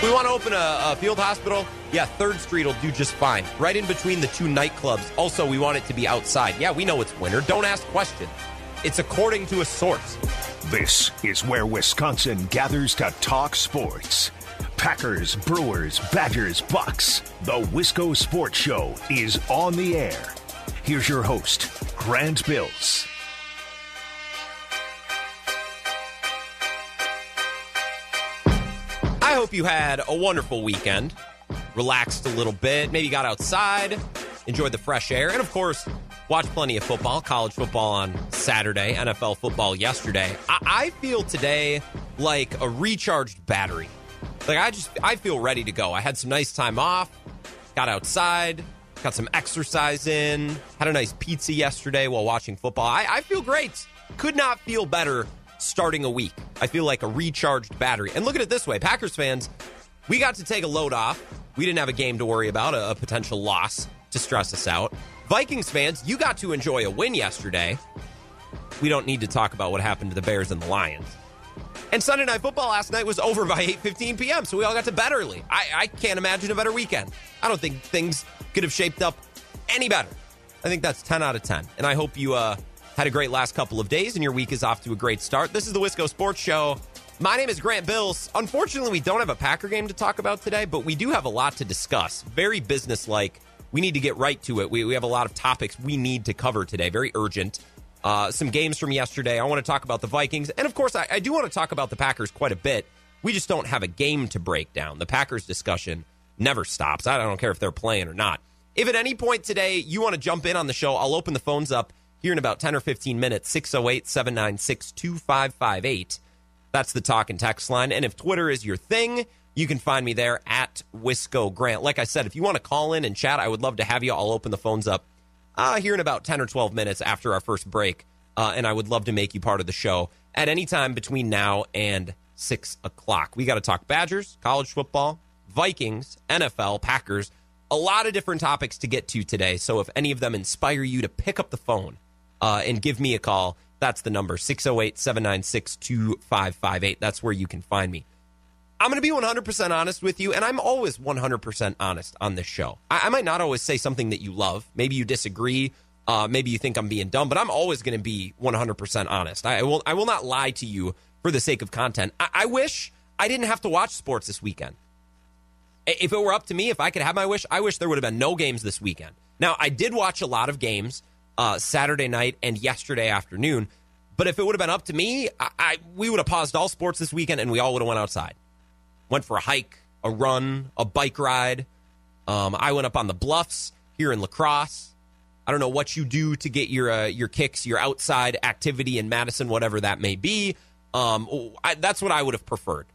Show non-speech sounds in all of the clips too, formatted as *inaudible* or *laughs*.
We want to open a, a field hospital. Yeah, Third Street will do just fine. Right in between the two nightclubs. Also, we want it to be outside. Yeah, we know it's winter. Don't ask questions. It's according to a source. This is where Wisconsin gathers to talk sports. Packers, Brewers, Badgers, Bucks. The Wisco Sports Show is on the air. Here's your host, Grant Bills. Hope you had a wonderful weekend, relaxed a little bit, maybe got outside, enjoyed the fresh air, and of course, watched plenty of football, college football on Saturday, NFL football yesterday. I, I feel today like a recharged battery. Like I just, I feel ready to go. I had some nice time off, got outside, got some exercise in, had a nice pizza yesterday while watching football. I, I feel great. Could not feel better starting a week. I feel like a recharged battery. And look at it this way Packers fans, we got to take a load off. We didn't have a game to worry about, a, a potential loss to stress us out. Vikings fans, you got to enjoy a win yesterday. We don't need to talk about what happened to the Bears and the Lions. And Sunday Night Football last night was over by 8.15 p.m., so we all got to bed early. I, I can't imagine a better weekend. I don't think things could have shaped up any better. I think that's 10 out of 10. And I hope you uh, had a great last couple of days and your week is off to a great start. This is the Wisco Sports Show. My name is Grant Bills. Unfortunately, we don't have a Packer game to talk about today, but we do have a lot to discuss. Very businesslike. We need to get right to it. We, we have a lot of topics we need to cover today, very urgent. Uh, some games from yesterday. I want to talk about the Vikings. And of course, I, I do want to talk about the Packers quite a bit. We just don't have a game to break down. The Packers discussion never stops. I don't care if they're playing or not. If at any point today you want to jump in on the show, I'll open the phones up here in about 10 or 15 minutes 608 796 2558. That's the talk and text line. And if Twitter is your thing, you can find me there at Wisco Grant. Like I said, if you want to call in and chat, I would love to have you. I'll open the phones up uh, here in about 10 or 12 minutes after our first break. Uh, and I would love to make you part of the show at any time between now and 6 o'clock. We got to talk Badgers, college football, Vikings, NFL, Packers, a lot of different topics to get to today. So if any of them inspire you to pick up the phone uh, and give me a call, that's the number 608 796 2558. That's where you can find me. I'm going to be 100% honest with you, and I'm always 100% honest on this show. I, I might not always say something that you love. Maybe you disagree. Uh, maybe you think I'm being dumb, but I'm always going to be 100% honest. I, I, will. I will not lie to you for the sake of content. I, I wish I didn't have to watch sports this weekend. If it were up to me, if I could have my wish, I wish there would have been no games this weekend. Now, I did watch a lot of games uh, Saturday night and yesterday afternoon, but if it would have been up to me, I, I we would have paused all sports this weekend and we all would have went outside went for a hike, a run, a bike ride. Um, I went up on the bluffs here in La Crosse. I don't know what you do to get your uh, your kicks, your outside activity in Madison, whatever that may be. Um, I, that's what I would have preferred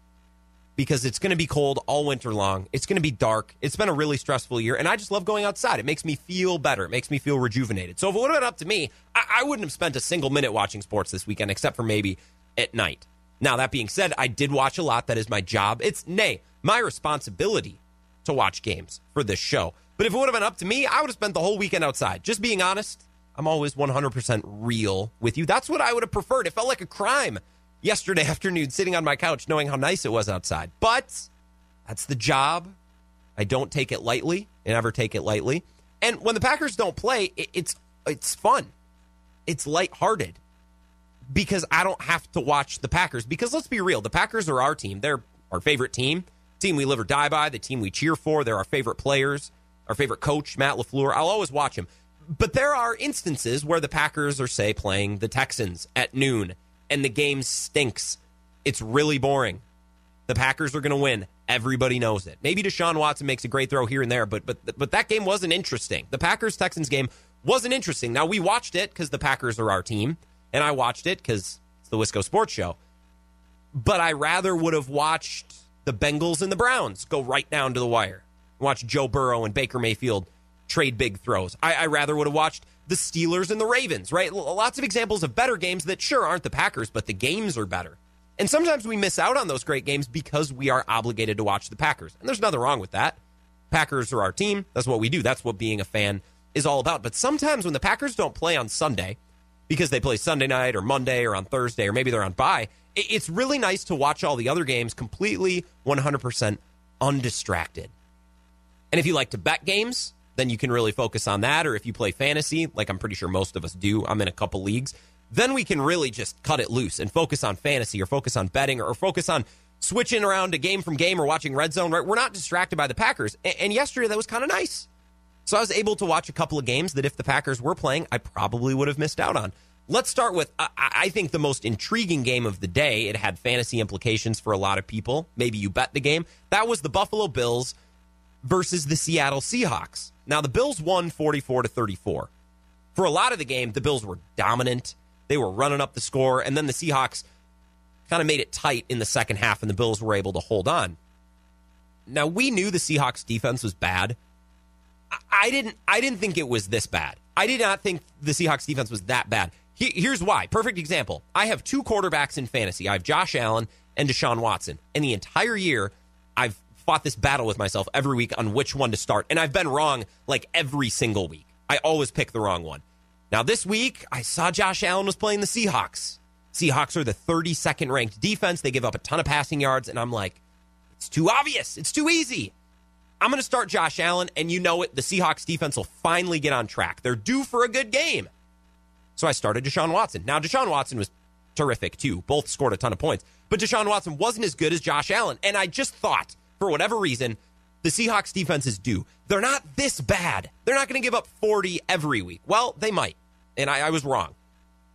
because it's going to be cold all winter long. It's going to be dark. It's been a really stressful year, and I just love going outside. It makes me feel better. It makes me feel rejuvenated. So if it would have been up to me, I, I wouldn't have spent a single minute watching sports this weekend, except for maybe at night. Now, that being said, I did watch a lot. That is my job. It's, nay, my responsibility to watch games for this show. But if it would have been up to me, I would have spent the whole weekend outside. Just being honest, I'm always 100% real with you. That's what I would have preferred. It felt like a crime yesterday *laughs* afternoon sitting on my couch knowing how nice it was outside. But that's the job. I don't take it lightly. I never take it lightly. And when the Packers don't play, it's it's fun. It's lighthearted because I don't have to watch the Packers. Because let's be real, the Packers are our team. They're our favorite team, team we live or die by, the team we cheer for. They're our favorite players, our favorite coach, Matt LaFleur. I'll always watch him. But there are instances where the Packers are, say, playing the Texans at noon and the game stinks. It's really boring. The Packers are going to win. Everybody knows it. Maybe Deshaun Watson makes a great throw here and there, but but but that game wasn't interesting. The Packers Texans game wasn't interesting. Now we watched it because the Packers are our team and I watched it because it's the Wisco Sports Show. But I rather would have watched the Bengals and the Browns go right down to the wire. Watch Joe Burrow and Baker Mayfield trade big throws. I, I rather would have watched the Steelers and the Ravens, right? Lots of examples of better games that sure aren't the Packers, but the games are better. And sometimes we miss out on those great games because we are obligated to watch the Packers. And there's nothing wrong with that. Packers are our team. That's what we do. That's what being a fan is all about. But sometimes when the Packers don't play on Sunday, because they play Sunday night or Monday or on Thursday or maybe they're on bye. It's really nice to watch all the other games completely 100% undistracted. And if you like to bet games, then you can really focus on that. Or if you play fantasy, like I'm pretty sure most of us do, I'm in a couple leagues, then we can really just cut it loose and focus on fantasy or focus on betting or focus on switching around a game from game or watching red zone, right? We're not distracted by the Packers. And, yesterday that was kind of nice. So I was able to watch a couple of games that if the Packers were playing, I probably would have missed out on. Let's start with, I think, the most intriguing game of the day. It had fantasy implications for a lot of people. Maybe you bet the game. That was the Buffalo Bills versus the Seattle Seahawks. Now, the Bills won 44 to 34. For a lot of the game, the Bills were dominant. They were running up the score, and then the Seahawks kind of made it tight in the second half, and the Bills were able to hold on. Now, we knew the Seahawks defense was bad. I didn't I didn't think it was this bad. I did not think the Seahawks defense was that bad. Here's why. Perfect example. I have two quarterbacks in fantasy. I have Josh Allen and Deshaun Watson. And the entire year, I've fought this battle with myself every week on which one to start. And I've been wrong like every single week. I always pick the wrong one. Now, this week, I saw Josh Allen was playing the Seahawks. Seahawks are the 32nd ranked defense. They give up a ton of passing yards. And I'm like, it's too obvious. It's too easy. I'm going to start Josh Allen. And you know it. The Seahawks defense will finally get on track. They're due for a good game. So I started Deshaun Watson. Now, Deshaun Watson was terrific too. Both scored a ton of points. But Deshaun Watson wasn't as good as Josh Allen. And I just thought, for whatever reason, the Seahawks defense is due. They're not this bad. They're not going to give up 40 every week. Well, they might. And I, I was wrong.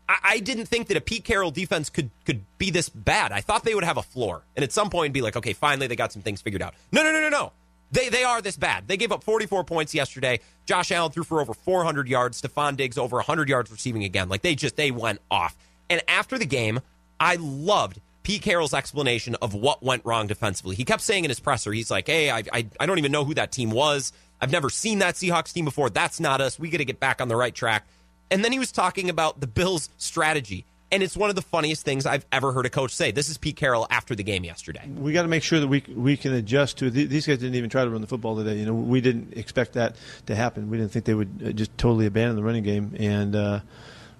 I, I, didn't think that a Pete Carroll defense could could be this bad. I thought they would have a floor. And at some point be like, okay, finally they got some things figured out. No, no, no, no, no. They they are this bad. They gave up 44 points yesterday. Josh Allen threw for over 400 yards. Stefon Diggs over 100 yards receiving again. Like they just they went off. And after the game, I loved Pete Carroll's explanation of what went wrong defensively. He kept saying in his presser, he's like, "Hey, I I, I don't even know who that team was. I've never seen that Seahawks team before. That's not us. We got to get back on the right track." And then he was talking about the Bills' strategy. And it's one of the funniest things I've ever heard a coach say. This is Pete Carroll after the game yesterday. We got to make sure that we we can adjust to these guys. Didn't even try to run the football today. You know, we didn't expect that to happen. We didn't think they would uh, just totally abandon the running game, and uh,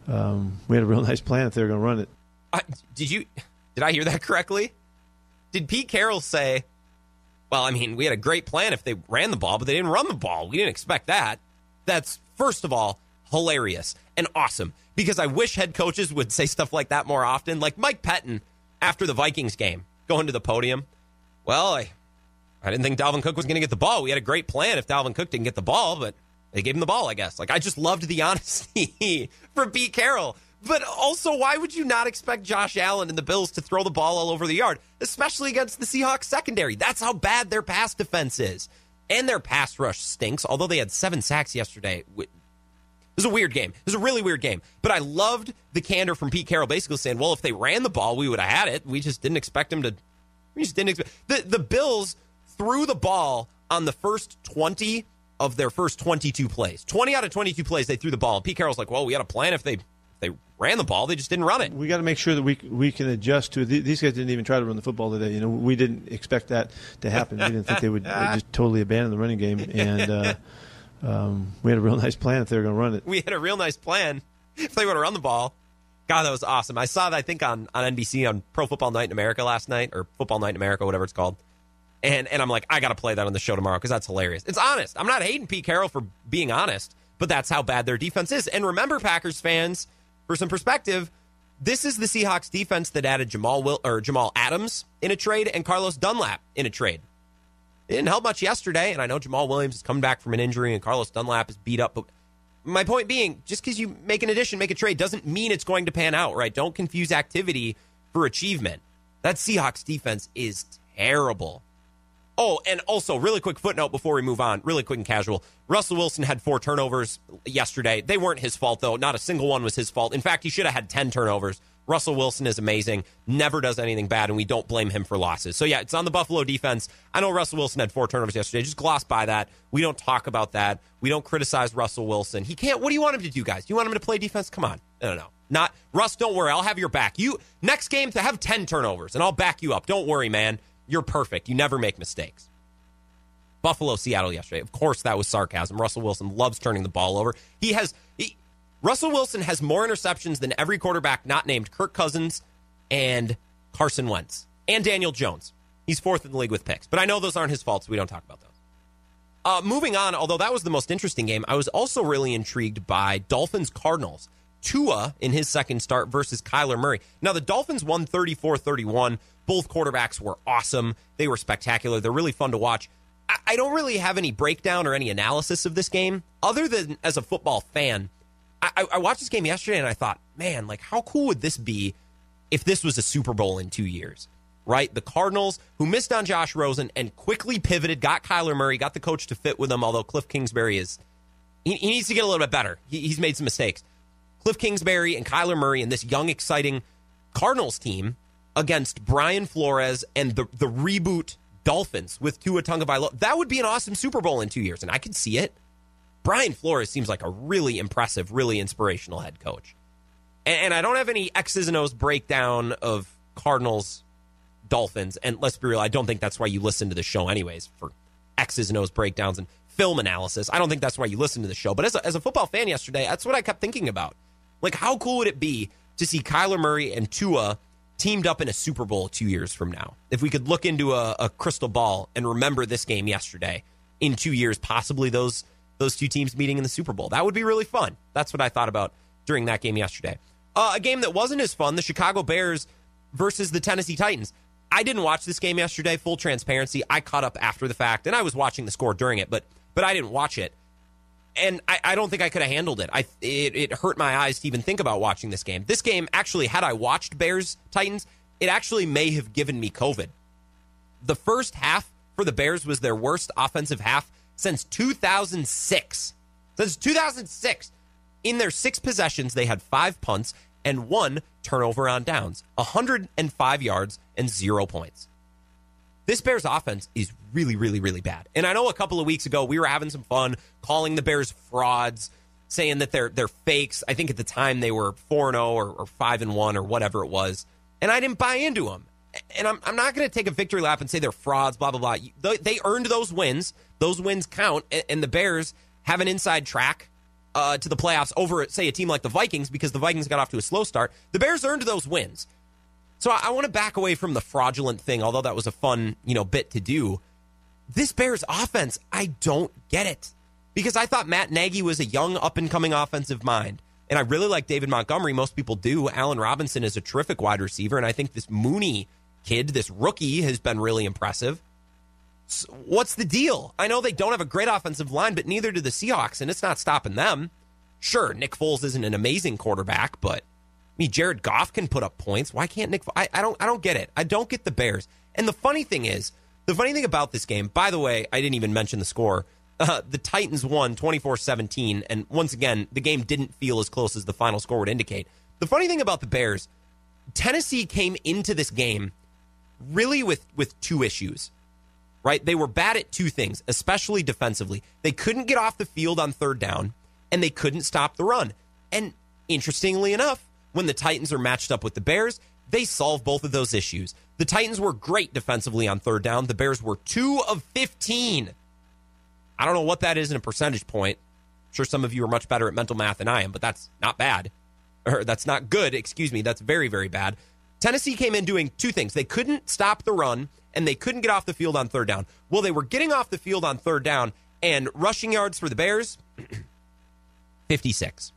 um, we had a real *laughs* nice plan if they were going to run it. Uh, did you? Did I hear that correctly? Did Pete Carroll say? Well, I mean, we had a great plan if they ran the ball, but they didn't run the ball. We didn't expect that. That's first of all hilarious and awesome because I wish head coaches would say stuff like that more often. Like Mike Pettine after the Vikings game, going to the podium. Well, I, I didn't think Dalvin Cook was going to get the ball. We had a great plan if Dalvin Cook didn't get the ball, but they gave him the ball, I guess. Like, I just loved the *laughs* honesty from Pete Carroll. But also, why would you not expect Josh Allen and the Bills to throw the ball all over the yard, especially against the Seahawks secondary? That's how bad their pass defense is. And their pass rush stinks, although they had seven sacks yesterday It was a weird game. It was a really weird game. But I loved the candor from Pete Carroll basically saying, well, if they ran the ball, we would have had it. We just didn't expect them to. We just didn't expect. The, the Bills threw the ball on the first 20 of their first 22 plays. 20 out of 22 plays, they threw the ball. And Pete Carroll's like, well, we had a plan if they they ran the ball. They just didn't run it. We got to make sure that we we can adjust to it. these guys. Didn't even try to run the football today. You know, we didn't expect that to happen. We didn't think they would just totally abandon the running game, and uh, um, we had a real nice plan if they were going to run it. We had a real nice plan if they were to run the ball. God, that was awesome. I saw that, I think, on, on NBC on Pro Football Night in America last night, or Football Night in America, whatever it's called. And, and I'm like, I got to play that on the show tomorrow because that's hilarious. It's honest. I'm not hating Pete Carroll for being honest, but that's how bad their defense is. And remember, Packers fans, for some perspective, this is the Seahawks defense that added Jamal Will, or Jamal Adams in a trade and Carlos Dunlap in a trade. It didn't help much yesterday, and I know Jamal Williams is coming back from an injury and Carlos Dunlap is beat up, but my point being, just because you make an addition, make a trade, doesn't mean it's going to pan out, right? Don't confuse activity for achievement. That Seahawks defense is terrible. Oh, and also, really quick footnote before we move on, really quick and casual. Russell Wilson had four turnovers yesterday. They weren't his fault, though. Not a single one was his fault. In fact, he should have had 10 turnovers. Russell Wilson is amazing, never does anything bad, and we don't blame him for losses. So, yeah, it's on the Buffalo defense. I know Russell Wilson had four turnovers yesterday. Just gloss by that. We don't talk about that. We don't criticize Russell Wilson. He can't. What do you want him to do, guys? Do you want him to play defense? Come on. No, no, no. Not Russ, don't worry. I'll have your back. You next game to have 10 turnovers, and I'll back you up. Don't worry, man. You're perfect. You never make mistakes. Buffalo, Seattle yesterday. Of course, that was sarcasm. Russell Wilson loves turning the ball over. He has he, Russell Wilson has more interceptions than every quarterback not named Kirk Cousins and Carson Wentz and Daniel Jones. He's fourth in the league with picks. But I know those aren't his faults. So we don't talk about those. Uh, moving on, although that was the most interesting game, I was also really intrigued by Dolphins Cardinals. Tua in his second start versus Kyler Murray. Now, the Dolphins won 34 31. Both quarterbacks were awesome. They were spectacular. They're really fun to watch. I, I don't really have any breakdown or any analysis of this game, other than as a football fan. I, I watched this game yesterday and I thought, man, like, how cool would this be if this was a Super Bowl in two years? right? The Cardinals, who missed on Josh Rosen and quickly pivoted, got Kyler Murray, got the coach to fit with him, although Cliff Kingsbury is, he, he needs to get a little bit better. He, he's made some mistakes. Cliff Kingsbury and Kyler Murray and this young, exciting Cardinals team against Brian Flores and the, the reboot Dolphins with Tua Tagovailoa. That would be an awesome Super Bowl in two years, and I could see it. Brian Flores seems like a really impressive, really inspirational head coach. And, and I don't have any X's and O's breakdown of Cardinals Dolphins. And let's be real, I don't think that's why you listen to the show, anyways, for X's and O's breakdowns and film analysis. I don't think that's why you listen to the show. But as a, as a football fan yesterday, that's what I kept thinking about. Like, how cool would it be to see Kyler Murray and Tua teamed up in a Super Bowl two years from now? If we could look into a, a crystal ball and remember this game yesterday in two years, possibly those those two teams meeting in the Super Bowl, that would be really fun. That's what I thought about during that game yesterday. Uh, a game that wasn't as fun, the Chicago Bears versus the Tennessee Titans. I didn't watch this game yesterday. Full transparency, I caught up after the fact, and I was watching the score during it, but but I didn't watch it, and I, I don't think I could have handled it. I it, it hurt my eyes to even think about watching this game. This game actually, had I watched Bears Titans, it actually may have given me COVID. The first half for the Bears was their worst offensive half since 2006. Since 2006. In their six possessions, they had five punts and one turnover on downs, 105 yards and zero points. This Bears offense is really, really, really bad. And I know a couple of weeks ago we were having some fun calling the Bears frauds, saying that they're they're fakes. I think at the time they were 4 and 0 or 5 and 1 or whatever it was. And I didn't buy into them. And I'm, I'm not going to take a victory lap and say they're frauds, blah, blah, blah. They earned those wins. Those wins count. And the Bears have an inside track uh, to the playoffs over, say, a team like the Vikings because the Vikings got off to a slow start. The Bears earned those wins. So I, I want to back away from the fraudulent thing, although that was a fun, you know, bit to do. This Bears offense, I don't get it because I thought Matt Nagy was a young, up and coming offensive mind. And I really like David Montgomery. Most people do. Allen Robinson is a terrific wide receiver. And I think this Mooney kid, this rookie, has been really impressive. So what's the deal? I know they don't have a great offensive line, but neither do the Seahawks, and it's not stopping them. Sure, Nick Foles isn't an amazing quarterback, but I mean Jared Goff can put up points. Why can't Nick? I, I don't I don't get it. I don't get the Bears. And the funny thing is, the funny thing about this game, by the way, I didn't even mention the score. Uh, the Titans won 24-17 and once again, the game didn't feel as close as the final score would indicate. The funny thing about the Bears, Tennessee came into this game really with with two issues right? They were bad at two things, especially defensively. They couldn't get off the field on third down, and they couldn't stop the run. And interestingly enough, when the Titans are matched up with the Bears, they solve both of those issues. The Titans were great defensively on third down. The Bears were two of 15. I don't know what that is in a percentage point. I'm sure some of you are much better at mental math than I am, but that's not bad. *laughs* Or that's not good, excuse me. That's very, very bad. Tennessee came in doing two things. They couldn't stop the run, and they couldn't get off the field on third down. Well, they were getting off the field on third down, and rushing yards for the Bears, *clears throat* 56.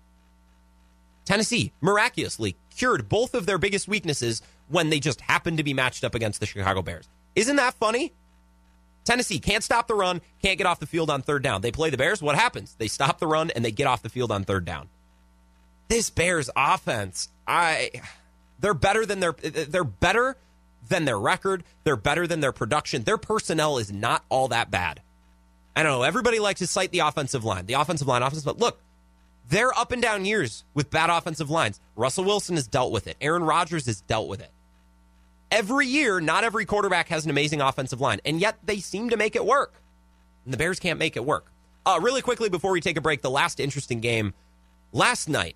Tennessee miraculously cured both of their biggest weaknesses when they just happened to be matched up against the Chicago Bears. Isn't that funny? Tennessee can't stop the run, can't get off the field on third down. They play the Bears. What happens? They stop the run and they get off the field on third down. This Bears offense, I they're better than their they're better than their record. They're better than their production. Their personnel is not all that bad. I don't know everybody likes to cite the offensive line, the offensive line, offensive. But look, they're up and down years with bad offensive lines. Russell Wilson has dealt with it. Aaron Rodgers has dealt with it. Every year, not every quarterback has an amazing offensive line, and yet they seem to make it work. And the Bears can't make it work. Uh, really quickly before we take a break, the last interesting game last night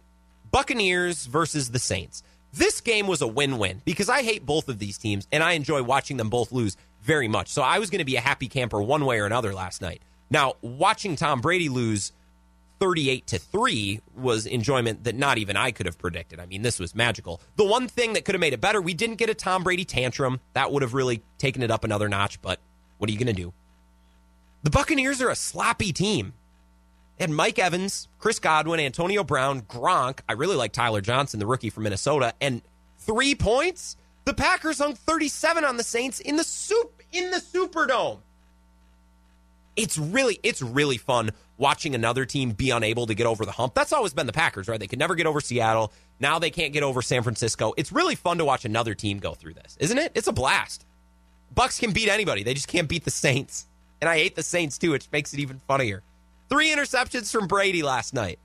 Buccaneers versus the Saints. This game was a win win because I hate both of these teams and I enjoy watching them both lose very much. So I was going to be a happy camper one way or another last night. Now, watching Tom Brady lose 38 to 3 was enjoyment that not even I could have predicted. I mean, this was magical. The one thing that could have made it better, we didn't get a Tom Brady tantrum. That would have really taken it up another notch, but what are you going to do? The Buccaneers are a sloppy team. They had Mike Evans, Chris Godwin, Antonio Brown, Gronk. I really like Tyler Johnson, the rookie from Minnesota, and three points. The Packers hung 37 on the Saints in the soup in the Superdome. It's really it's really fun watching another team be unable to get over the hump. That's always been the Packers, right? They could never get over Seattle. Now they can't get over San Francisco. It's really fun to watch another team go through this, isn't it? It's a blast. Bucks can beat anybody. They just can't beat the Saints. And I hate the Saints too, which makes it even funnier. Three interceptions from Brady last night.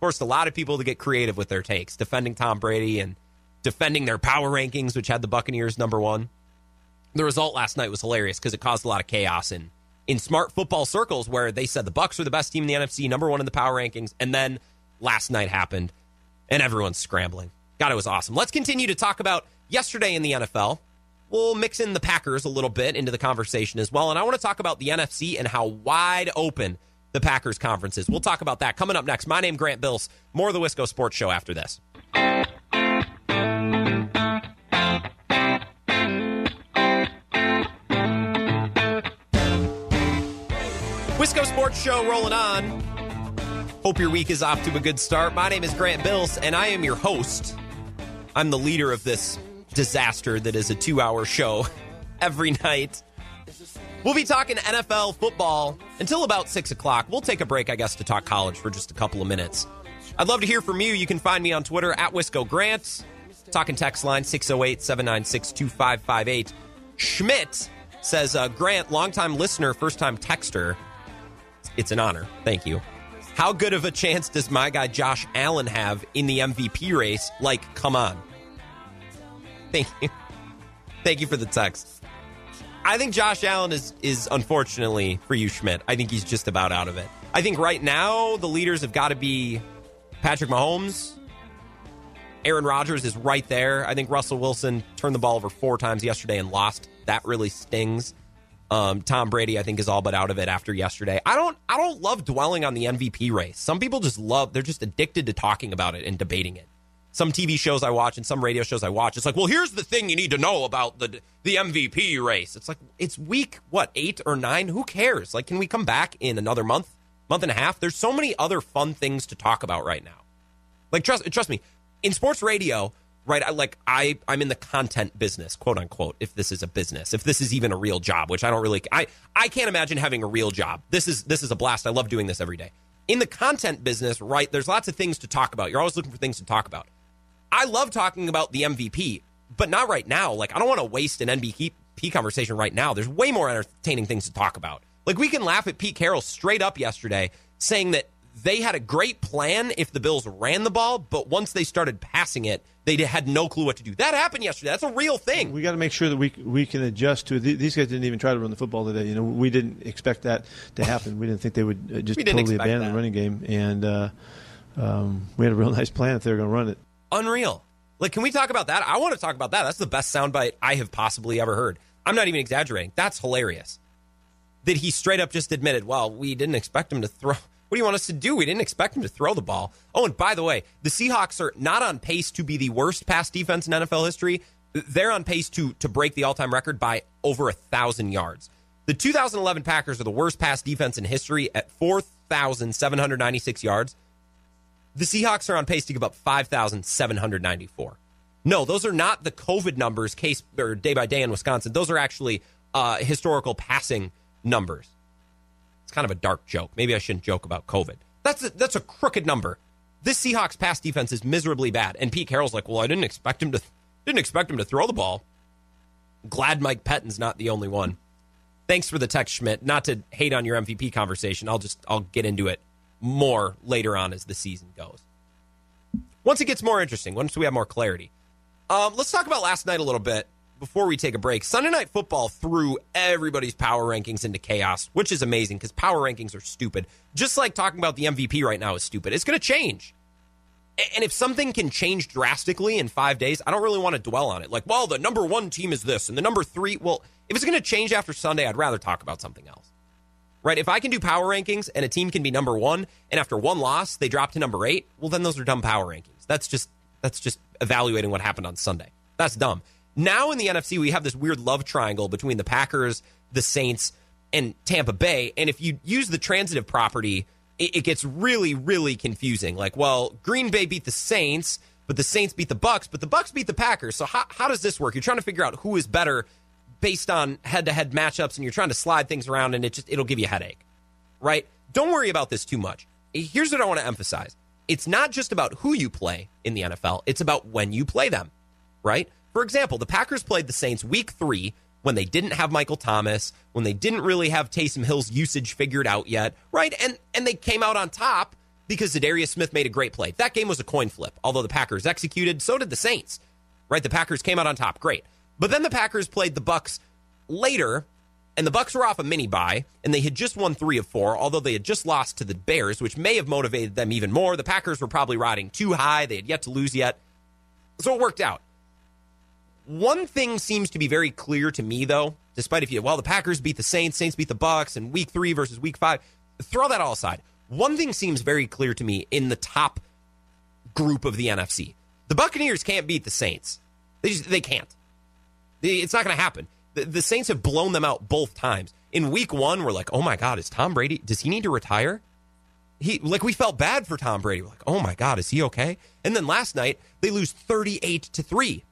Forced a lot of people to get creative with their takes, defending Tom Brady and defending their power rankings, which had the Buccaneers number one. The result last night was hilarious because it caused a lot of chaos in in smart football circles where they said the Bucks are the best team in the NFC, number one in the power rankings, and then last night happened and everyone's scrambling. God, it was awesome. Let's continue to talk about yesterday in the NFL. We'll mix in the Packers a little bit into the conversation as well. And I want to talk about the NFC and how wide open the Packers conference is. We'll talk about that coming up next. My name Grant Bills. More of the Wisco Sports Show after this. Wisco Sports Show rolling on. Hope your week is off to a good start. My name is Grant Bills, and I am your host. I'm the leader of this disaster that is a two hour show *laughs* every night. We'll be talking NFL football until about 6 o'clock. We'll take a break, I guess, to talk college for just a couple of minutes. I'd love to hear from you. You can find me on Twitter at Wisco Grant. Talking text line 608 796 2558. Schmidt says, uh, Grant, longtime listener, first time texter. It's an honor. Thank you. How good of a chance does my guy Josh Allen have in the MVP race? Like, come on. Thank you. Thank you for the text. I think Josh Allen is is unfortunately for you, Schmidt. I think he's just about out of it. I think right now the leaders have got to be Patrick Mahomes. Aaron Rodgers is right there. I think Russell Wilson turned the ball over four times yesterday and lost. That really stings. Um, Tom Brady, I think, is all but out of it after yesterday. I don't, I don't love dwelling on the MVP race. Some people just love; they're just addicted to talking about it and debating it. Some TV shows I watch and some radio shows I watch, it's like, well, here's the thing you need to know about the the MVP race. It's like it's week what eight or nine? Who cares? Like, can we come back in another month, month and a half? There's so many other fun things to talk about right now. Like, trust trust me, in sports radio, right? I, like I I'm in the content business, quote unquote. If this is a business, if this is even a real job, which I don't really, I I can't imagine having a real job. This is this is a blast. I love doing this every day. In the content business, right? There's lots of things to talk about. You're always looking for things to talk about. I love talking about the MVP, but not right now. Like I don't want to waste an MVP conversation right now. There's way more entertaining things to talk about. Like we can laugh at Pete Carroll straight up yesterday saying that they had a great plan if the Bills ran the ball, but once they started passing it, they had no clue what to do. That happened yesterday. That's a real thing. We got to make sure that we we can adjust to These guys didn't even try to run the football today. You know, we didn't expect that to happen. We didn't think they would uh, just totally abandon that. the running game, and uh, um, we had a real *laughs* nice plan if they were going to run it. Unreal. Like, can we talk about that? I want to talk about that. That's the best soundbite I have possibly ever heard. I'm not even exaggerating. That's hilarious. That he straight up just admitted, well, we didn't expect him to throw. What do you want us to do? We didn't expect him to throw the ball. Oh, and by the way, the Seahawks are not on pace to be the worst pass defense in NFL history. They're on pace to to break the all time record by over a thousand yards. The 2011 Packers are the worst pass defense in history at 4,796 yards. The Seahawks are on pace to give up 5,794. No, those are not the COVID numbers, case or day by day in Wisconsin. Those are actually uh, historical passing numbers. It's kind of a dark joke. Maybe I shouldn't joke about COVID. That's a, that's a crooked number. This Seahawks pass defense is miserably bad, and Pete Carroll's like, "Well, I didn't expect him to didn't expect him to throw the ball." Glad Mike Pettine's not the only one. Thanks for the text, Schmidt. Not to hate on your MVP conversation. I'll just I'll get into it more later on as the season goes. Once it gets more interesting, once we have more clarity. Um, let's talk about last night a little bit before we take a break. Sunday Night Football threw everybody's power rankings into chaos, which is amazing because power rankings are stupid. Just like talking about the MVP right now is stupid. It's going to change. And if something can change drastically in five days, I don't really want to dwell on it. Like, well, the number one team is this, and the number three. Well, if it's going to change after Sunday, I'd rather talk about something else. right? If I can do power rankings and a team can be number one, and after one loss they drop to number eight, well then those are dumb power rankings. That's just that's just evaluating what happened on Sunday. That's dumb. Now in the NFC we have this weird love triangle between the Packers, the Saints, and Tampa Bay. And if you use the transitive property, it, it gets really, really confusing. Like, well, Green Bay beat the Saints, but the Saints beat the Bucks, but the Bucks beat the Packers. So how, how does this work? You're trying to figure out who is better based on head-to-head matchups, and you're trying to slide things around, and it just it'll give you a headache, right? Don't worry about this too much. Here's what I want to emphasize: it's not just about who you play in the NFL; it's about when you play them, right? For example, the Packers played the Saints Week Three when they didn't have Michael Thomas, when they didn't really have Taysom Hill's usage figured out yet, right? And and they came out on top because Za'Darius Smith made a great play. That game was a coin flip. Although the Packers executed, so did the Saints. Right? The Packers came out on top. Great. But then the Packers played the Bucks later, and the Bucks were off a mini bye, and they had just won three of four, although they had just lost to the Bears, which may have motivated them even more. The Packers were probably riding too high. They had yet to lose yet. So it worked out. One thing seems to be very clear to me, though, despite if you, well, the Packers beat the Saints, Saints beat the Bucks, and week three versus week five. Throw that all aside. One thing seems very clear to me in the top group of the NFC. The Buccaneers can't beat the Saints. They just, they can't. It's not going to happen. The, the Saints have blown them out both times. In week one, we're like, oh my God, is Tom Brady, does he need to retire? He like we felt bad for Tom Brady. We're like, oh my God, is he okay? And then last night they lose 38 to 3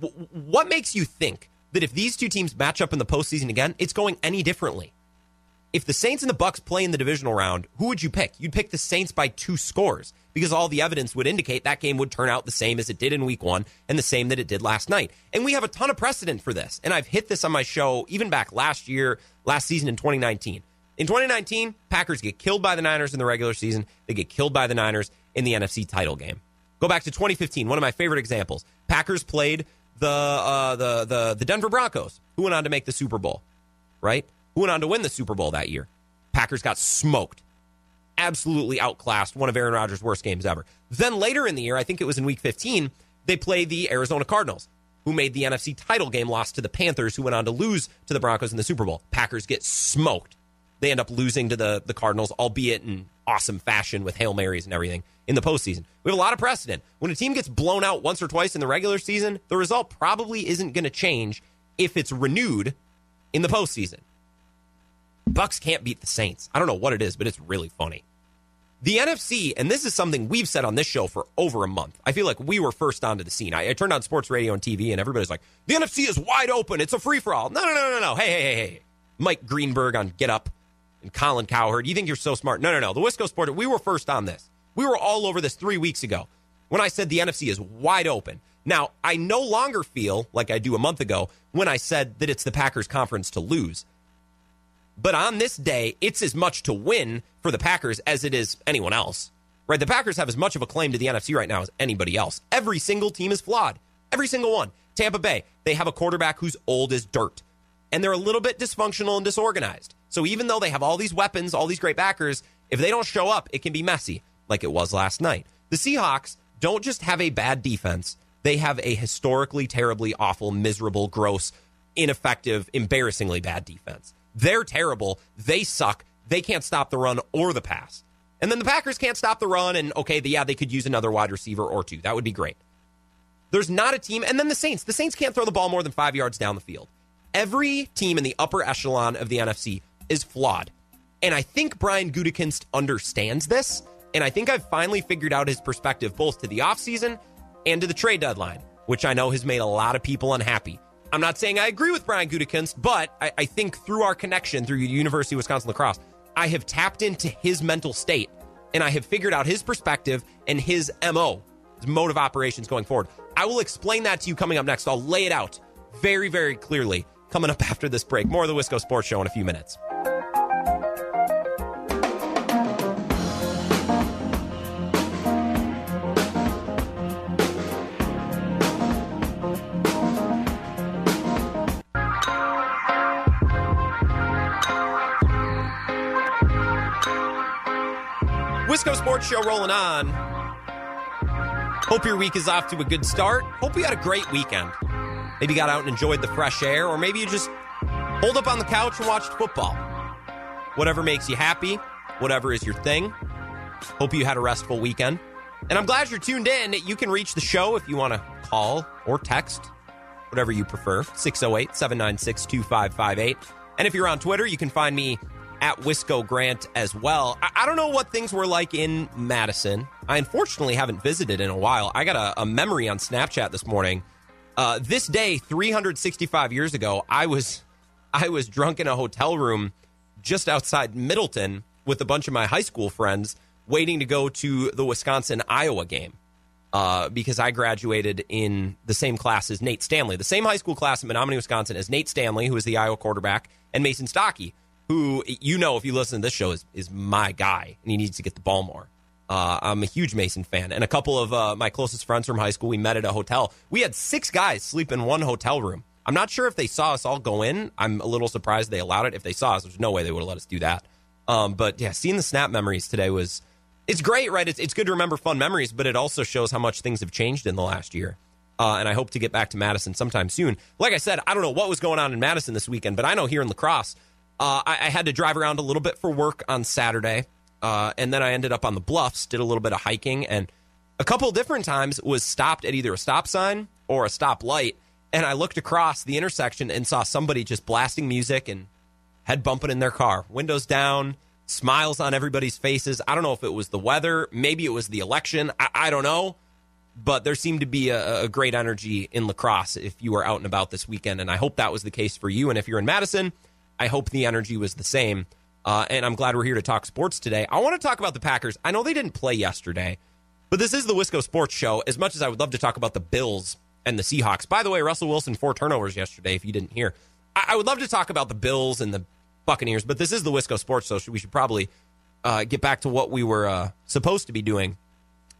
what makes you think that if these two teams match up in the postseason again, it's going any differently? If the Saints and the Bucks play in the divisional round, who would you pick? You'd pick the Saints by two scores because all the evidence would indicate that game would turn out the same as it did in week 1 and the same that it did last night. And we have a ton of precedent for this. And I've hit this on my show even back last year, last season in 2019. In 2019, Packers get killed by the Niners in the regular season. They get killed by the Niners in the NFC title game. Go back to 2015, one of my favorite examples. Packers played the uh, the the the Denver Broncos, who went on to make the Super Bowl, right? Who went on to win the Super Bowl that year? Packers got smoked, absolutely outclassed, one of Aaron Rodgers' worst games ever. Then later in the year, I think it was in Week 15, they played the Arizona Cardinals, who made the NFC title game, lost to the Panthers, who went on to lose to the Broncos in the Super Bowl. Packers get smoked. They end up losing to the the Cardinals, albeit in awesome fashion with hail marys and everything in the postseason. We have a lot of precedent. When a team gets blown out once or twice in the regular season, the result probably isn't going to change if it's renewed in the postseason. Bucks can't beat the Saints. I don't know what it is, but it's really funny. The NFC, and this is something we've said on this show for over a month. I feel like we were first onto the scene. I, I turned on sports radio and TV, and everybody's like, the NFC is wide open. It's a free for all. No, no, no, no, no. Hey, hey, hey, hey. Mike Greenberg on Get Up and Colin Cowherd. You think you're so smart. No, no, no. The Wisco Sport, we were first on this. We were all over this three weeks ago when I said the NFC is wide open. Now, I no longer feel like I do a month ago when I said that it's the Packers conference to lose. But on this day, it's as much to win for the Packers as it is anyone else. Right? The Packers have as much of a claim to the NFC right now as anybody else. Every single team is flawed. Every single one. Tampa Bay, they have a quarterback who's old as dirt. And they're a little bit dysfunctional and disorganized. So even though they have all these weapons, all these great backers, if they don't show up, it can be messy like it was last night. The Seahawks don't just have a bad defense, they have a historically terribly awful, miserable, gross, ineffective, embarrassingly bad defense. They're terrible. They suck. They can't stop the run or the pass. And then the Packers can't stop the run, and okay, yeah, they could use another wide receiver or two. That would be great. There's not a team, and then the Saints. The Saints can't throw the ball more than five yards down the field. Every team in the upper echelon of the NFC is flawed. And I think Brian Gutekunst understands this. And I think I've finally figured out his perspective both to the offseason and to the trade deadline, which I know has made a lot of people unhappy. I'm not saying I agree with Brian Gutekunst, but I, I think through our connection through University of Wisconsin lacrosse, I have tapped into his mental state and I have figured out his perspective and his MO, his mode of operations going forward. I will explain that to you coming up next. I'll lay it out very, very clearly coming up *laughs* after this break. More of the Wisco Sports Show in a few minutes. Wisco Sports Show rolling on. Hope your week is off to a good start. Hope you had a great weekend. Maybe got out and enjoyed the fresh air, or maybe you just holed up on the couch and watched football. whatever makes you happy, whatever is your thing. Hope you had a restful weekend. And I'm glad you're tuned in. You can reach the show if you want to call or text, whatever you prefer, 608 796 2558. And if you're on Twitter, you can find me at Wisco Grant as well. I, I, don't know what things were like in Madison. I unfortunately haven't visited in a while. I got a, a memory on Snapchat this morning. Uh, this day, 365 years ago, I was I was drunk in a hotel room just outside Middleton with a bunch of my high school friends, waiting to go to the Wisconsin Iowa game. Uh, because I graduated in the same class as Nate Stanley, the same high school class in Menomonie, Wisconsin, as Nate Stanley, who is the Iowa quarterback, and Mason Stokke, who you know if you listen to this show is is my guy and he needs to get the ball more. Uh, I'm a huge Mason fan, and a couple of uh, my closest friends from high school we met at a hotel. We had six guys sleep in one hotel room. I'm not sure if they saw us all go in. I'm a little surprised they allowed it. If they saw us, there's no way they would have let us do that. Um, but yeah, seeing the snap memories today was it's great, right? It's, it's good to remember fun memories, but it also shows how much things have changed in the last year. Uh, and I hope to get back to Madison sometime soon. Like I said, I don't know what was going on in Madison this weekend, but I know here in La Crosse, uh, I, I, had to drive around a little bit for work on Saturday, uh, and then I ended up on the bluffs, did a little bit of hiking, and a couple different times was stopped at either a stop sign or a stop light. And I looked across the intersection and saw somebody just blasting music and head bumping in their car, windows down, smiles on everybody's faces. I don't know if it was the weather, maybe it was the election. I, I don't know. But there seemed to be a, a, great energy in La Crosse if you were out and about this weekend. And I hope that was the case for you. And if you're in Madison, I hope the energy was the same. Uh, and I'm glad we're here to talk sports today. I want to talk about the Packers. I know they didn't play yesterday, but this is the Wisco Sports Show. As much as I would love to talk about the Bills and the Seahawks. By the way, Russell Wilson, four turnovers yesterday, if you didn't hear. I, I would love to talk about the Bills and the Buccaneers, but this is the Wisco Sports Show, so we should probably uh, get back to what we were uh, supposed to be doing.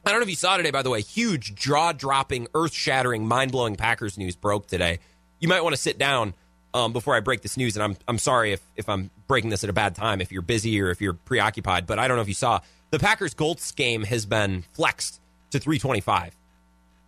I don't know if you saw today, by the way, huge jaw dropping, earth shattering, mind blowing Packers news broke today. You might want to sit down um, before I break this news. And I'm I'm sorry if if I'm breaking this at a bad time, if you're busy or if you're preoccupied. But I don't know if you saw the Packers Colts game has been flexed to 325. Uh,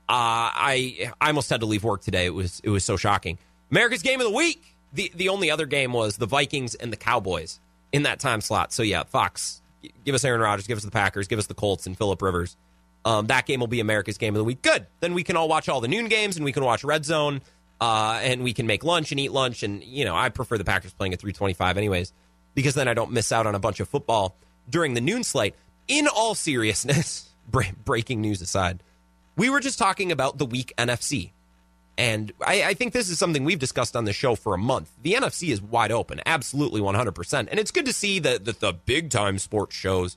I I almost had to leave work today. It was it was so shocking. America's game of the week. The the only other game was the Vikings and the Cowboys in that time slot. So yeah, Fox, give us Aaron Rodgers, give us the Packers, give us the Colts and Philip Rivers. Um, that game will be America's game of the week. Good. Then we can all watch all the noon games and we can watch Red Zone uh, and we can make lunch and eat lunch. And you know, I prefer the Packers playing at 325 anyways, because then I don't miss out on a bunch of football during the noon slate. In all seriousness, *laughs* breaking news aside, we were just talking about the weak NFC. And I, I, think this is something we've discussed on the show for a month. The NFC is wide open, absolutely 100%. And it's good to see that, that the big time sports shows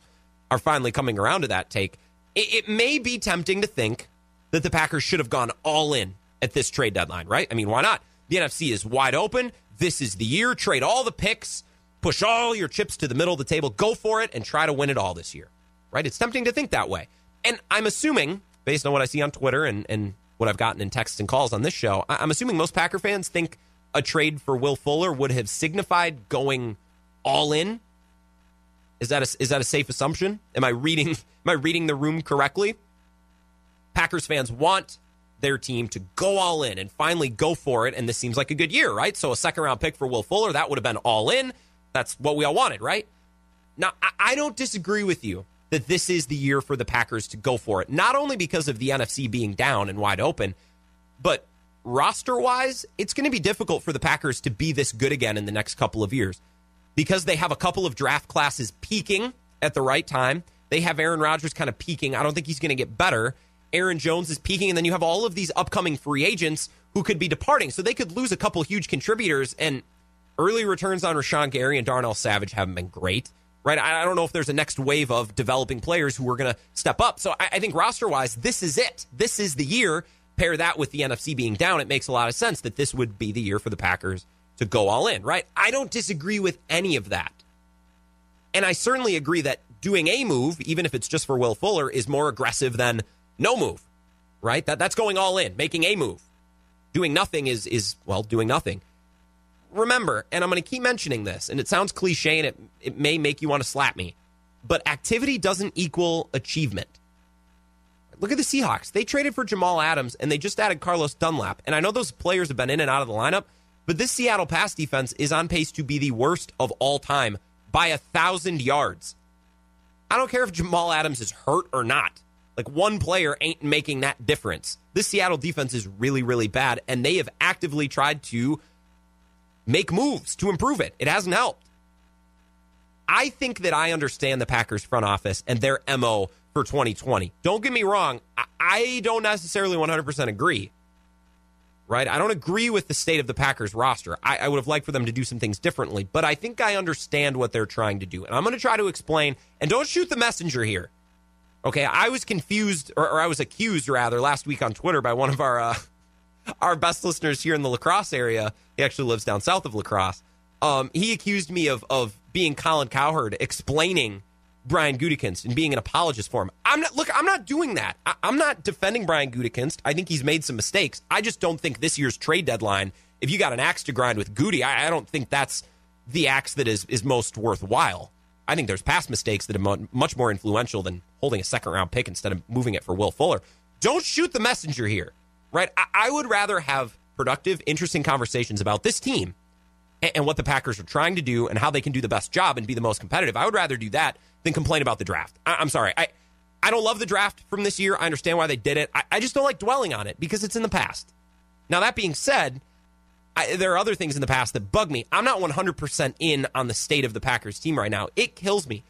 are finally coming around to that take. It, it may be tempting to think that the Packers should have gone all in at this trade deadline, right? I mean, why not? The NFC is wide open. This is the year. Trade all the picks, push all your chips to the middle of the table, go for it, and try to win it all this year, right? It's tempting to think that way. And I'm assuming, based on what I see on Twitter and, and what I've gotten in texts and calls on this show, I'm assuming most Packer fans think a trade for Will Fuller would have signified going all in. Is that a, is that a safe assumption? Am I reading *laughs* am I reading the room correctly? Packers fans want their team to go all in and finally go for it. And this seems like a good year, right? So a second round pick for Will Fuller, that would have been all in. That's what we all wanted, right? Now, I don't disagree with you that this is the year for the Packers to go for it, not only because of the NFC being down and wide open, but roster wise, it's going to be difficult for the Packers to be this good again in the next couple of years because they have a couple of draft classes peaking at the right time. They have Aaron Rodgers kind of peaking. I don't think he's going to get better. Aaron Jones is peaking, and then you have all of these upcoming free agents who could be departing. So they could lose a couple huge contributors. And early returns on Rashan Gary and Darnell Savage haven't been great, right? I don't know if there's a next wave of developing players who are going to step up. So I think roster wise, this is it. This is the year. Pair that with the NFC being down, it makes a lot of sense that this would be the year for the Packers to go all in, right? I don't disagree with any of that. And I certainly agree that doing a move, even if it's just for Will Fuller, is more aggressive than no move, right? That that's going all in, making a move. Doing nothing is is well, doing nothing. Remember, and I'm going to keep mentioning this, and it sounds cliche and it, it may make you want to slap me, but activity doesn't equal achievement. Look at the Seahawks. They traded for Jamal Adams and they just added Carlos Dunlap. And I know those players have been in and out of the lineup, but this Seattle pass defense is on pace to be the worst of all time by a thousand yards. I don't care if Jamal Adams is hurt or not. Like one player ain't making that difference. This Seattle defense is really, really bad, and they have actively tried to make moves to improve it. It hasn't helped. I think that I understand the Packers front office and their MO for 2020. Don't get me wrong, I don't necessarily 100% agree. Right? I don't agree with the state of the Packers roster. I, I would have liked for them to do some things differently, but I think I understand what they're trying to do. And I'm going to try to explain, and don't shoot the messenger here. Okay, I was confused, or, or I was accused rather, last week on Twitter by one of our uh, our best listeners here in the La Crosse area. He actually lives down south of La Crosse. Um, he accused me of of being Colin Cowherd, explaining Brian Gutekunst and being an apologist for him. I'm not. Look, I'm not doing that. I, am not defending Brian Gutekunst. I think he's made some mistakes. I just don't think this year's trade deadline. If you got an axe to grind with Goody, I, I don't think that's the axe that is is most worthwhile. I think there's past mistakes that are much more influential than holding a second round pick instead of moving it for Will Fuller. Don't shoot the messenger here, right? I, I would rather have productive, interesting conversations about this team and, and what the Packers are trying to do and how they can do the best job and be the most competitive. I would rather do that than complain about the draft. I, am sorry. I, I don't love the draft from this year. I understand why they did it. I, I just don't like dwelling on it because it's in the past. Now, that being said, I, there are other things in the past that bug me. I'm not 100% in on the state of the Packers team right now. It kills me,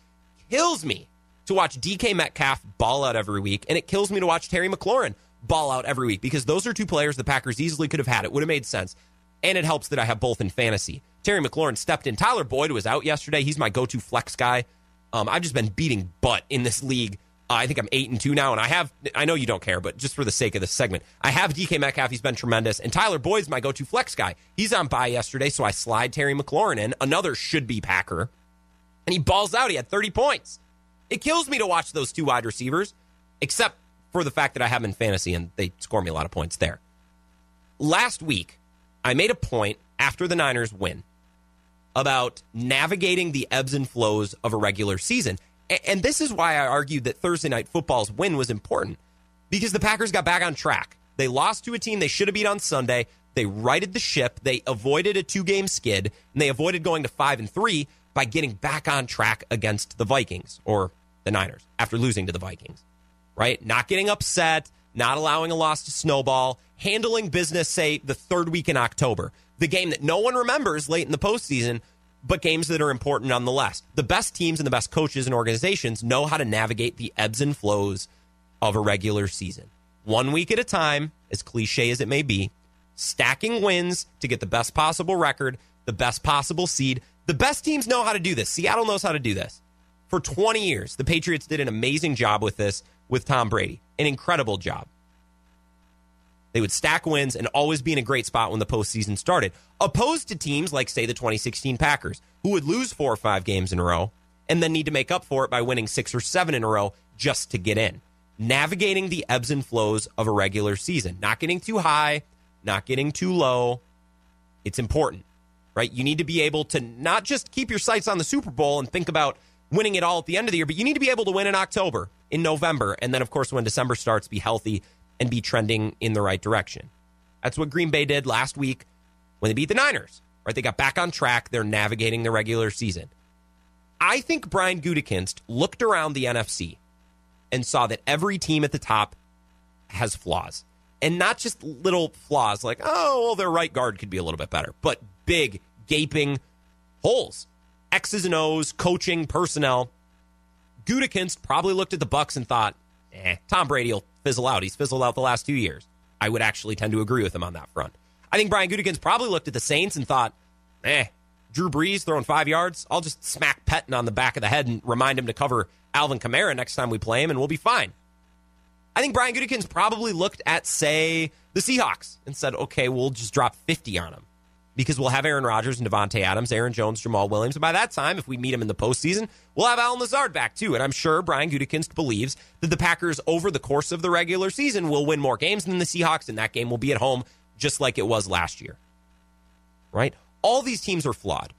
kills me to watch DK Metcalf ball out every week, and it kills me to watch Terry McLaurin ball out every week because those are two players the Packers easily could have had. It would have made sense. And it helps that I have both in fantasy. Terry McLaurin stepped in. Tyler Boyd was out yesterday. He's my go to flex guy. Um, I've just been beating butt in this league I think I'm eight and two now, and I have. I know you don't care, but just for the sake of this segment, I have DK Metcalf. He's been tremendous, and Tyler Boyd's my go-to flex guy. He's on bye yesterday, so I slide Terry McLaurin in, another should be Packer, and he balls out. He had 30 points. It kills me to watch those two wide receivers, except for the fact that I have them in fantasy and they score me a lot of points there. Last week, I made a point after the Niners win about navigating the ebbs and flows of a regular season. And this is why I argued that Thursday night football's win was important because the Packers got back on track. They lost to a team they should have beat on Sunday. They righted the ship. They avoided a two game skid and they avoided going to five and three by getting back on track against the Vikings or the Niners after losing to the Vikings, right? Not getting upset, not allowing a loss to snowball, handling business, say, the third week in October, the game that no one remembers late in the postseason but games that are important nonetheless. The best teams and the best coaches and organizations know how to navigate the ebbs and flows of a regular season. One week at a time, as cliche as it may be, stacking wins to get the best possible record, the best possible seed. The best teams know how to do this. Seattle knows how to do this. For 20 years, the Patriots did an amazing job with this with Tom Brady, an incredible job. They would stack wins and always be in a great spot when the postseason started, opposed to teams like, say, the 2016 Packers, who would lose four or five games in a row and then need to make up for it by winning six or seven in a row just to get in. Navigating the ebbs and flows of a regular season, not getting too high, not getting too low. It's important, right? You need to be able to not just keep your sights on the Super Bowl and think about winning it all at the end of the year, but you need to be able to win in October, in November, and then, of course, when December starts, be healthy and be trending in the right direction. That's what Green Bay did last week when they beat the Niners. Right? They got back on track. They're navigating the regular season. I think Brian Gutekunst looked around the NFC and saw that every team at the top has flaws. And not just little flaws like, oh, well, their right guard could be a little bit better, but big, gaping holes. X's and O's, coaching, personnel. Gutekunst probably looked at the Bucks and thought, eh, Tom Brady will fizzle out. He's fizzled out the last two years. I would actually tend to agree with him on that front. I think Brian Gutekunst probably looked at the Saints and thought, eh, Drew Brees throwing five yards. I'll just smack Pettine on the back of the head and remind him to cover Alvin Kamara next time we play him, and we'll be fine. I think Brian Gutekunst probably looked at, say, the Seahawks and said, okay, we'll just drop 50 on them because we'll have Aaron Rodgers and Davante Adams, Aaron Jones, Jamaal Williams. And by that time, if we meet him in the postseason, we'll have Allen Lazard back too. And I'm sure Brian Gutekunst believes that the Packers, over the course of the regular season, will win more games than the Seahawks, and that game will be at home just like it was last year. Right? All these teams are flawed.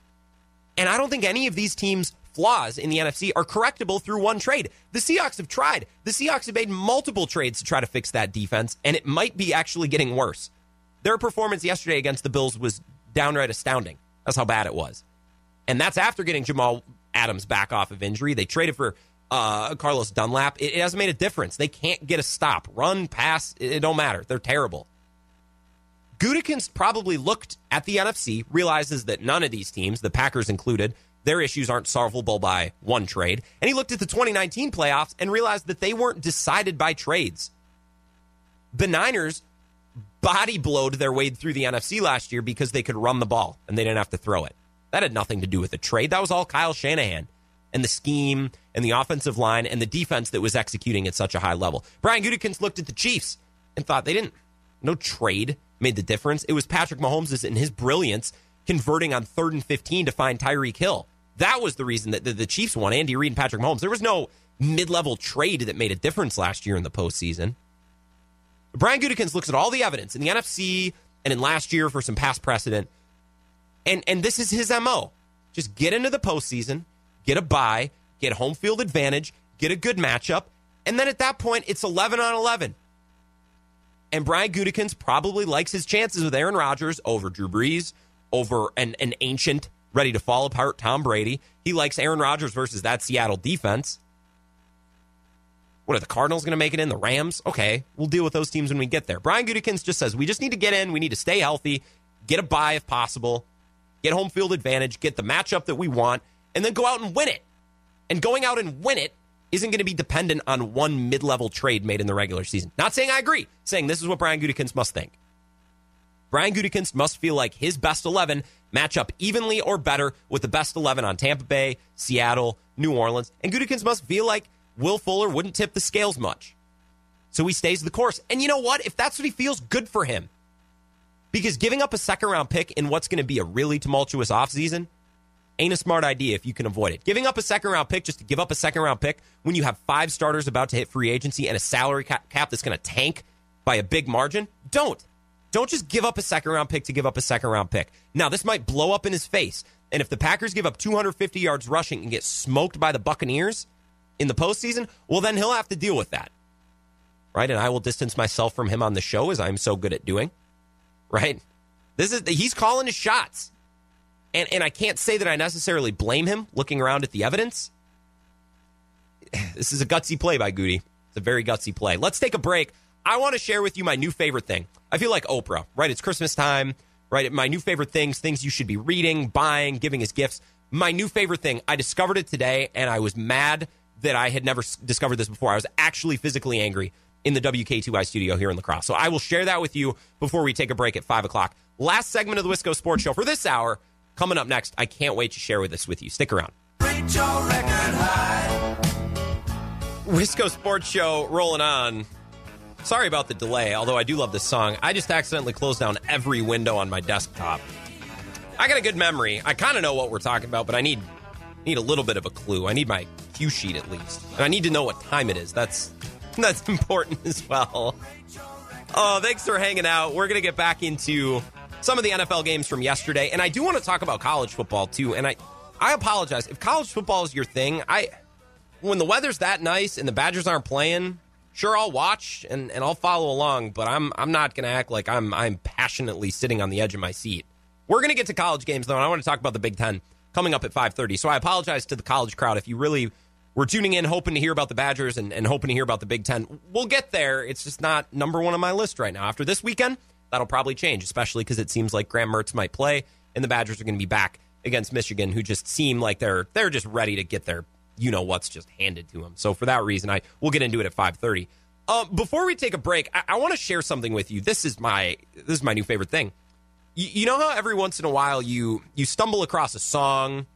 And I don't think any of these teams' flaws in the NFC are correctable through one trade. The Seahawks have tried. The Seahawks have made multiple trades to try to fix that defense, and it might be actually getting worse. Their performance yesterday against the Bills was downright astounding. That's how bad it was. And that's after getting Jamal Adams back off of injury. They traded for uh, Carlos Dunlap. It, it, hasn't made a difference. They can't get a stop. Run, pass, it, it don't matter. They're terrible. Gutekunst probably looked at the NFC, realizes that none of these teams, the Packers included, their issues aren't solvable by one trade. And he looked at the 2019 playoffs and realized that they weren't decided by trades. The Niners body blowed their way through the NFC last year because they could run the ball and they didn't have to throw it. That had nothing to do with the trade. That was all Kyle Shanahan and the scheme and the offensive line and the defense that was executing at such a high level. Brian Gutekunst looked at the Chiefs and thought they didn't. No trade made the difference. It was Patrick Mahomes and his brilliance converting on third and 15 to find Tyreek Hill. That was the reason that the Chiefs won. Andy Reid and Patrick Mahomes. There was no mid-level trade that made a difference last year in the postseason. Brian Gutekunst looks at all the evidence in the NFC and in last year for some past precedent, and and this is his mo. Just get into the postseason, get a bye, get home field advantage, get a good matchup, and then at that point it's eleven on eleven. And Brian Gutekunst probably likes his chances with Aaron Rodgers over Drew Brees, over an, an ancient ready to fall apart Tom Brady. He likes Aaron Rodgers versus that Seattle defense. What are the Cardinals going to make it in? The Rams? Okay, we'll deal with those teams when we get there. Brian Gutekunst just says we just need to get in. We need to stay healthy, get a bye if possible, get home field advantage, get the matchup that we want, and then go out and win it. And going out and win it isn't going to be dependent on one mid-level trade made in the regular season. Not saying I agree, saying this is what Brian Gutekunst must think. Brian Gutekunst must feel like his best 11 match up evenly or better with the best 11 on Tampa Bay, Seattle, New Orleans. And Gutekunst must feel like Will Fuller wouldn't tip the scales much. So he stays the course. And you know what? If that's what he feels, good for him. Because giving up a second round pick in what's going to be a really tumultuous offseason ain't a smart idea if you can avoid it. Giving up a second round pick just to give up a second round pick when you have five starters about to hit free agency and a salary cap that's going to tank by a big margin, don't. Don't just give up a second round pick to give up a second round pick. Now, this might blow up in his face. And if the Packers give up 250 yards rushing and get smoked by the Buccaneers in the postseason, well, then he'll have to deal with that. Right? And I will distance myself from him on the show as I'm so good at doing. Right? This is he's calling his shots. And and I can't say that I necessarily blame him looking around at the evidence. This is a gutsy play by Goody. It's a very gutsy play. Let's take a break. I want to share with you my new favorite thing. I feel like Oprah, right? It's Christmas time, right? My new favorite things, things you should be reading, buying, giving as gifts. My new favorite thing, I discovered it today and I was mad that I had never discovered this before. I was actually physically angry in the WK2I studio here in La Crosse. So I will share that with you before we take a break at 5 o'clock. Last segment of the Wisco Sports Show for this hour coming up next. I can't wait to share with this with you. Stick around. Wisco Sports Show rolling on. Sorry about the delay, although I do love this song. I just accidentally closed down every window on my desktop. I got a good memory. I kind of know what we're talking about, but I need need a little bit of a clue. I need my cue sheet at least. And I need to know what time it is. That's *laughs* that's important as well. Oh, thanks for hanging out. We're going to get back into some of the NFL games from yesterday, and I do want to talk about college football too. And I I apologize. If college football is your thing, I when the weather's that nice and the Badgers aren't playing, sure I'll watch and, and I'll follow along, but I'm I'm not going to act like I'm I'm passionately sitting on the edge of my seat. We're going to get to college games though, and I want to talk about the Big 10 coming up at 5:30. So I apologize to the college crowd if you really were tuning in hoping to hear about the Badgers and, and hoping to hear about the Big 10. We'll get there. It's just not number 1 on my list right now. After this weekend, that'll probably change, especially cuz it seems like Graham Mertz might play and the Badgers are going to be back against Michigan who just seem like they're they're just ready to get their you know what's just handed to them. So for that reason, I we'll get into it at five thirty. Uh, before we take a break, I, I want to share something with you. This is my this is my new favorite thing. You know how every once in a while you you stumble across a song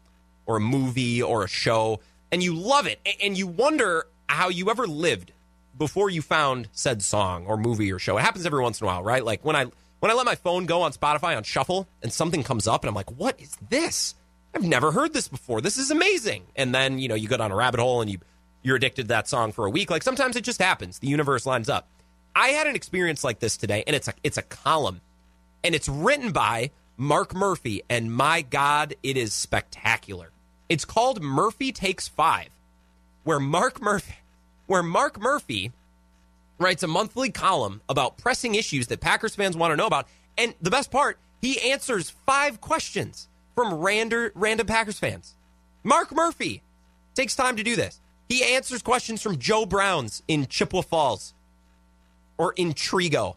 or a movie or a show and you love it and you wonder how you ever lived before you found said song or movie or show. It happens every once in a while, right? Like when I when I let my phone go on Spotify on shuffle and something comes up and I'm like, "What is this?" I've never heard this before. This is amazing. And then, you know, you go down a rabbit hole and you you're addicted to that song for a week. Like sometimes it just happens. The universe lines up. I had an experience like this today and it's a it's a column and it's written by Mark Murphy and my god, it is spectacular. It's called Murphy Takes 5 where Mark Murphy where Mark Murphy writes a monthly column about pressing issues that Packers fans want to know about and the best part, he answers 5 questions from random, Packers fans. Mark Murphy takes time to do this. He answers questions from Joe Browns in Chippewa Falls or in Trego.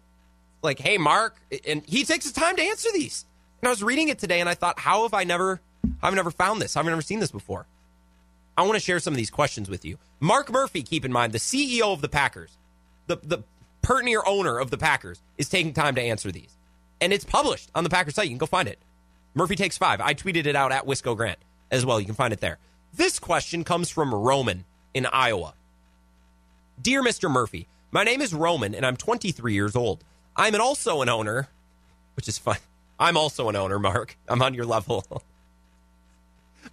Like, hey, Mark, and he takes the time to answer these. And I was reading it today, and I thought, how have I never, I've never found this? I've never seen this before. I want to share some of these questions with you. Mark Murphy, keep in mind, the CEO of the Packers, the the pertinier owner of the Packers, is taking time to answer these, and it's published on the Packers site. You can go find it. Murphy takes five. I tweeted it out at Wisco Grant as well. You can find it there. This question comes from Roman in Iowa. Dear Mr. Murphy, my name is Roman and I'm 23 years old. I'm also an owner, which is fun. I'm also an owner, Mark. I'm on your level. *laughs*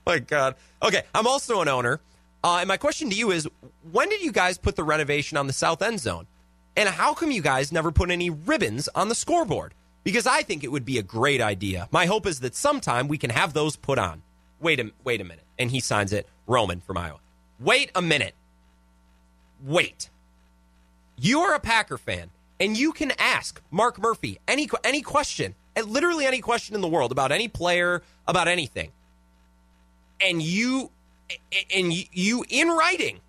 *laughs* my God. Okay, I'm also an owner. Uh, and my question to you is when did you guys put the renovation on the south end zone? And how come you guys never put any ribbons on the scoreboard? Because I think it would be a great idea. My hope is that sometime we can have those put on. Wait a wait a minute. And he signs it, Roman from Iowa. Wait a minute. Wait. You are a Packer fan, and you can ask Mark Murphy any any question, literally any question in the world about any player, about anything. And you and you in writing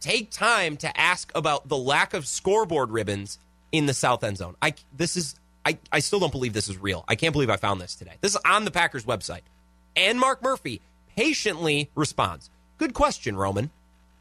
take time to ask about the lack of scoreboard ribbons in the south end zone. I this is I, I still don't believe this is real. I can't believe I found this today. This is on the Packers website. And Mark Murphy patiently responds. Good question, Roman.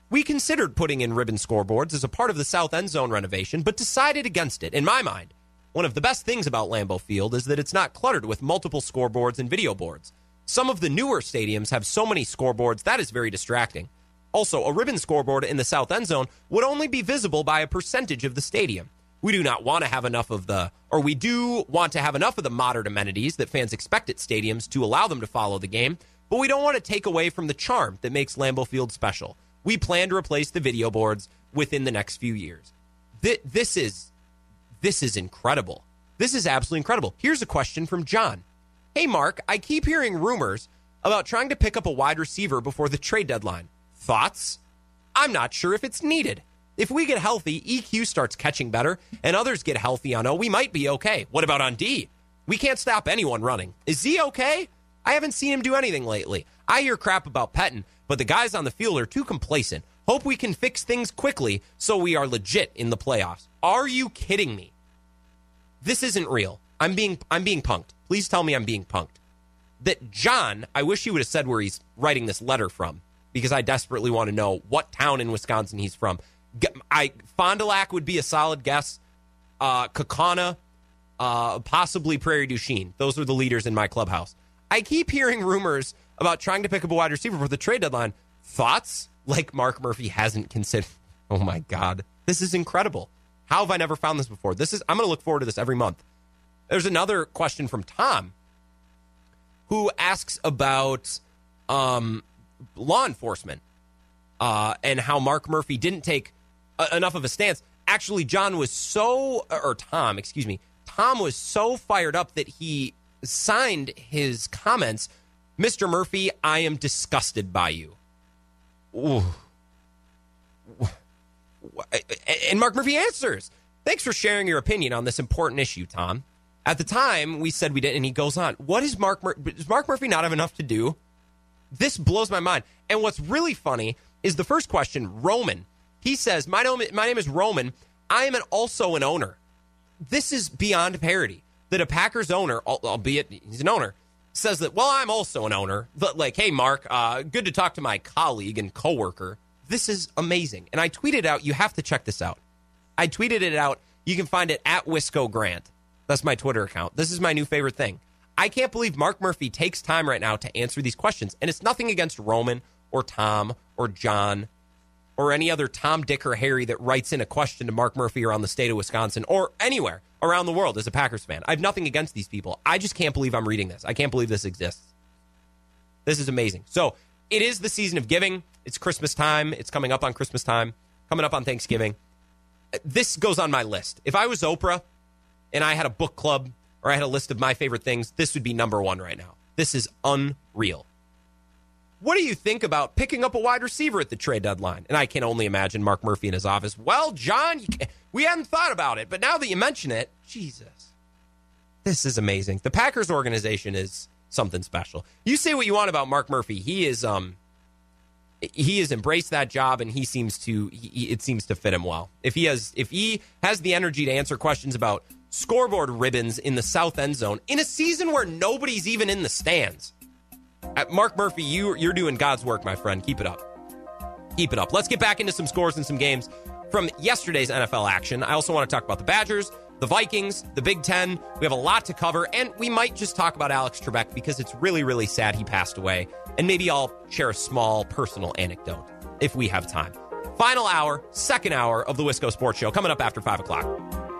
We considered putting in ribbon scoreboards as a part of the south end zone renovation, but decided against it. In my mind, one of the best things about Lambeau Field is that it's not cluttered with multiple scoreboards and video boards. Some of the newer stadiums have so many scoreboards that is very distracting. Also, a ribbon scoreboard in the south end zone would only be visible by a percentage of the stadium. We do not want to have enough of the, or we do want to have enough of the modern amenities that fans expect at stadiums to allow them to follow the game, but we don't want to take away from the charm that makes Lambeau Field special. We plan to replace the video boards within the next few years. This is this is incredible. This is absolutely incredible. Here's a question from John. Hey Mark, I keep hearing rumors about trying to pick up a wide receiver before the trade deadline. Thoughts? I'm not sure if it's needed. If we get healthy, EQ starts catching better, and others get healthy on O, we might be okay. What about on D? We can't stop anyone running. Is Z okay? I haven't seen him do anything lately. I hear crap about Pettine, but the guys on the field are too complacent. Hope we can fix things quickly so we are legit in the playoffs. Are you kidding me? This isn't real. I'm being I'm being punked. Please tell me I'm being punked. That John, I wish he would have said where he's writing this letter from because I desperately want to know what town in Wisconsin he's from. I Fond du Lac would be a solid guess. Uh, Kaukauna, uh, possibly Prairie du Chien. Those are the leaders in my clubhouse. I keep hearing rumors about trying to pick up a wide receiver for the trade deadline. Thoughts? Like Mark Murphy hasn't considered. *laughs* Oh my God, this is incredible. How have I never found this before? This is. I'm going to look forward to this every month. There's another question from Tom, who asks about um, law enforcement uh, and how Mark Murphy didn't take enough of a stance. Actually, John was so, or Tom, excuse me, Tom was so fired up that he signed his comments, Mr. Murphy, I am disgusted by you. Ooh. And Mark Murphy answers, Thanks for sharing your opinion on this important issue, Tom. At the time, we said we didn't, and he goes on. What is Mark? Mur- does Mark Murphy not have enough to do? This blows my mind. And what's really funny is the first question, Roman. He says, "My name, my name is Roman. I am an, also an owner." This is beyond parody. That a Packers owner, albeit he's an owner, says that. Well, I'm also an owner. But like, hey, Mark, uh, good to talk to my colleague and coworker. This is amazing. And I tweeted out. You have to check this out. I tweeted it out. You can find it at Wisco Grant. That's my Twitter account. This is my new favorite thing. I can't believe Mark Murphy takes time right now to answer these questions. And it's nothing against Roman or Tom or John or any other Tom, Dick, or Harry that writes in a question to Mark Murphy around the state of Wisconsin or anywhere around the world as a Packers fan. I have nothing against these people. I just can't believe I'm reading this. I can't believe this exists. This is amazing. So it is the season of giving. It's Christmas time. It's coming up on Christmas time, coming up on Thanksgiving. This goes on my list. If I was Oprah and I had a book club or I had a list of my favorite things, this would be number one right now. This is unreal. What do you think about picking up a wide receiver at the trade deadline? And I can only imagine Mark Murphy in his office. Well, John, we hadn't thought about it, but now that you mention it, Jesus, this is amazing. The Packers organization is something special. You say what you want about Mark Murphy. He is um he has embraced that job and he seems to he, it seems to fit him well. If he has if he has the energy to answer questions about scoreboard ribbons in the south end zone in a season where nobody's even in the stands. Uh, Mark Murphy, you you're doing God's work, my friend. Keep it up. Keep it up. Let's get back into some scores and some games from yesterday's NFL action. I also want to talk about the Badgers, the Vikings, the Big Ten. We have a lot to cover, and we might just talk about Alex Trebek because it's really, really sad he passed away. And maybe I'll share a small personal anecdote if we have time. Final hour, second hour of the Wisco Sports Show coming up after 5 o'clock.